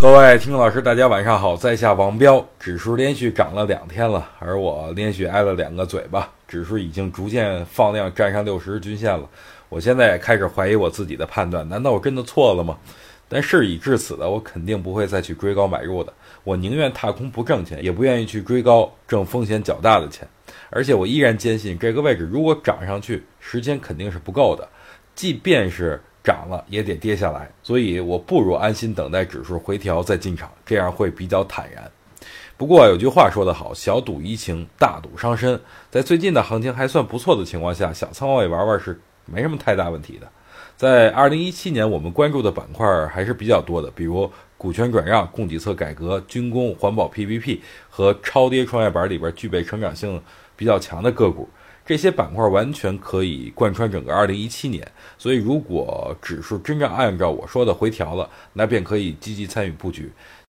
各位听众老师，大家晚上好，在下王彪，指数连续涨了两天了，而我连续挨了两个嘴巴，指数已经逐渐放量站上六十日均线了。我现在也开始怀疑我自己的判断，难道我真的错了吗？但事已至此的，我肯定不会再去追高买入的。我宁愿踏空不挣钱，也不愿意去追高挣风险较大的钱。而且我依然坚信，这个位置如果涨上去，时间肯定是不够的，即便是。涨了也得跌下来，所以我不如安心等待指数回调再进场，这样会比较坦然。不过有句话说得好，小赌怡情，大赌伤身。在最近的行情还算不错的情况下，小仓位玩玩是没什么太大问题的。在二零一七年，我们关注的板块还是比较多的，比如股权转让、供给侧改革、军工、环保、PPP 和超跌创业板里边具备成长性比较强的个股。这些板块完全可以贯穿整个二零一七年，所以如果指数真正按照我说的回调了，那便可以积极参与布局。